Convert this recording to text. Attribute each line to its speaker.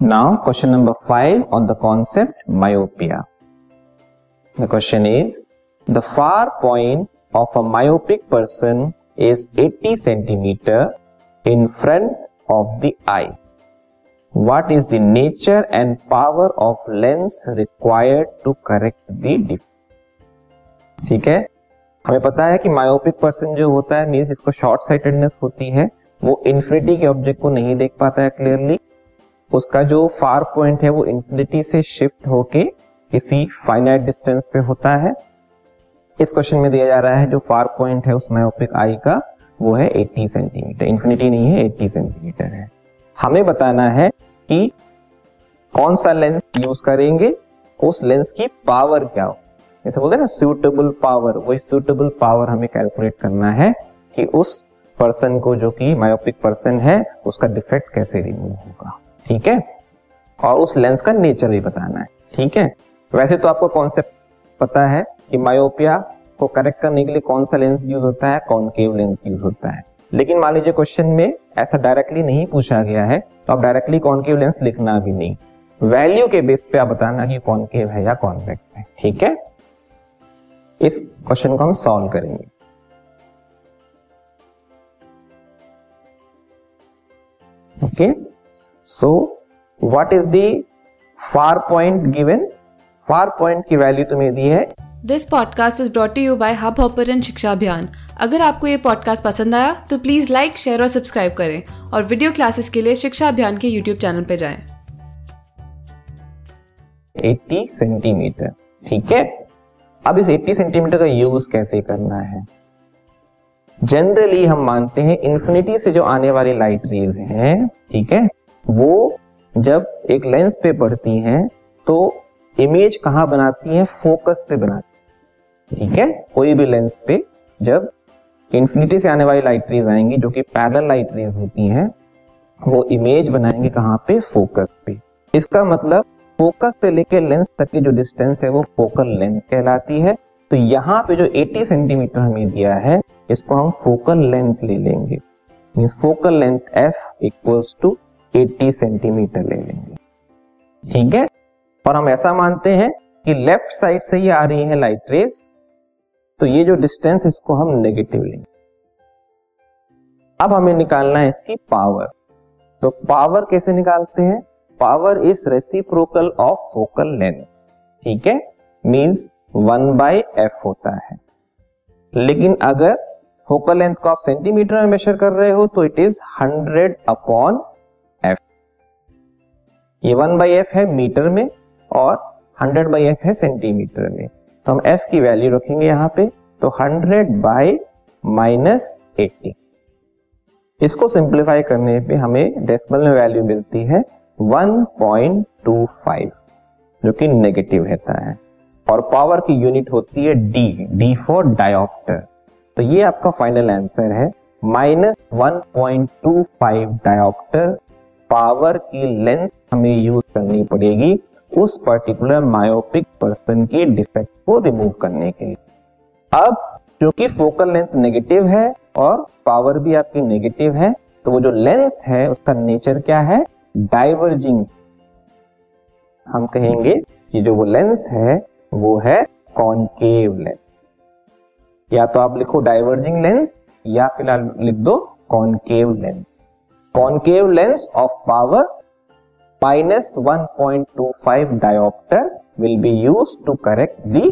Speaker 1: Now, question number 5 on the concept myopia. The question is the far point of a myopic person is 80 centimeter in front of the eye. What is the nature and power of lens required to correct the defect? ठीक है हमें पता है कि myopic person जो होता है means इसको शॉर्ट साइटेडनेस होती है वो इन्फिनिटी के ऑब्जेक्ट को नहीं देख पाता है क्लियरली उसका जो फार पॉइंट है वो इंफिनिटी से शिफ्ट होके किसी फाइनाइट डिस्टेंस पे होता है। इस क्वेश्चन में दिया जा रहा है जो फार पॉइंट है उस मायोपिक आई का वो है 80 सेंटीमीटर इंफिनिटी नहीं है 80 सेंटीमीटर है। हमें बताना है कि कौन सा लेंस यूज़ करेंगे, उस लेंस की पावर क्या हो। जैसे बोलते हैं ना सुटेबल पावर वही सुटेबल पावर हमें कैलकुलेट करना है कि उस पर्सन को जो कि मायोपिक पर्सन है, उसका डिफेक्ट कैसे रिमूव होगा। ठीक है? और उस लेंस का नेचर भी बताना है, ठीक है? वैसे तो आपको कॉन्सेप्ट पता है कि मायोपिया को करेक्ट करने के लिए कौन सा लेंस यूज़ होता है कॉनकेव लेंस यूज़ होता है। लेकिन मान लीजिए क्वेश्चन में ऐसा डायरेक्टली नहीं पूछा गया है तो आप डायरेक्टली कॉनकेव लेंस लिखना भी नहीं। वैल्यू के बेस पे आप बताना कि कॉनकेव है या कॉन्वेक्स है, ठीक है? इस क्वेश्चन को हम सॉल्व करेंगे। Okay okay? So what is the far point given far point की वैल्यू तुम्हें दी है।
Speaker 2: This podcast is brought you by Hubhopper शिक्षा अभियान अगर आपको ये पॉडकास्ट पसंद आया तो प्लीज़ लाइक शेयर और सब्सक्राइब करें और वीडियो क्लासेस के लिए शिक्षा अभियान के यूट्यूब चैनल पर जाएँ।
Speaker 1: 80 सेंटीमीटर ठीक है? अब इस 80 सेंटीमीटर का यूज़ कैसे करना है? जनरली हम मानते हैं इंफिनिटी से जो आने वाली लाइट रेज हैं ठीक है? वो जब एक लेंस पे पड़ती हैं तो इमेज कहाँ बनाती है? फोकस पे बनाती है। ठीक है? कोई भी लेंस पे जब इंफिनिटी से आने वाली लाइट रेज आएँगी, जो कि पैरल लाइट रेज होती हैं, वो इमेज बनाएँगे कहाँ पे? फोकस पे। इसका मतलब फोकस से लेकर लेंस तक की जो डिस्टेंस है, वो फोकल लेंथ कहलाती है। तो यहाँ पे जो 80 सेंटीमीटर हमें दिया है, इसको हम फोकल लेंथ ले लेंगे। Mean focal length F equals to 80 centimetre ले लेंगे। ठीक है? और हम ऐसा मानते हैं कि लेफ़्ट साइड से ही आ रही है लाइट रेस तो ये जो डिस्टेंस इसको हम नेगेटिव लेंगे। अब हमें निकालना है इसकी पावर। तो पावर कैसे निकालते हैं? Power is reciprocal of focal length. ठीक है? मींस वन बाय एफ़ होता है। लेकिन अगर फोकल लेंथ को आप सेंटीमीटर में मेजर कर रहे हो तो इट इज़ हंड्रेड अपॉन ये वन बाई एफ़ है मीटर में और हंड्रेड बाई एफ़ है सेंटीमीटर में। तो हम एफ़ की वैल्यू रखेंगे यहाँ पे तो हंड्रेड बाई माइनस एट्टी इसको सिंप्लीफाई करने पे हमें डेसिमल में वैल्यू मिलती है 1.25 जो कि नेगेटिव रहता है। और पावर की यूनिट होती है डी डी फॉर डायोप्टर। तो ये आपका फाइनल आंसर है, minus one point two five dioptre power की लेंस हमें यूज़ करनी पड़ेगी उस पर्टिकुलर मायोपिक पर्सन की डिफेक्ट को रिमूव करने के लिए। अब, क्योंकि फोकल लेंथ नेगेटिव है और पावर भी आपकी नेगेटिव है तो वो जो लेंस है, उसका नेचर क्या है? डाइवर्जिंग हम कहेंगे कि जो वो लेंस है, वो है कॉनकेव लेंस या तो आप लिखो डाइवर्जिंग लेंस या फ़िलहाल लिख दो concave lens concave lens of power minus 1.25 diopter will be used to correct the